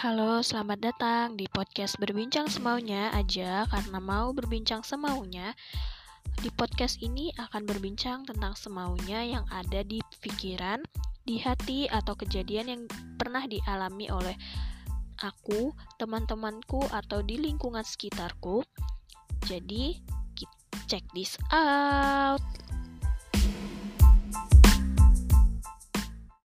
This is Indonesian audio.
Halo, selamat datang di podcast Berbincang Semaunya aja karena mau berbincang semaunya. Di podcast ini akan berbincang tentang semaunya yang ada di pikiran, di hati atau kejadian yang pernah dialami oleh aku, teman-temanku atau di lingkungan sekitarku. Jadi, check this out.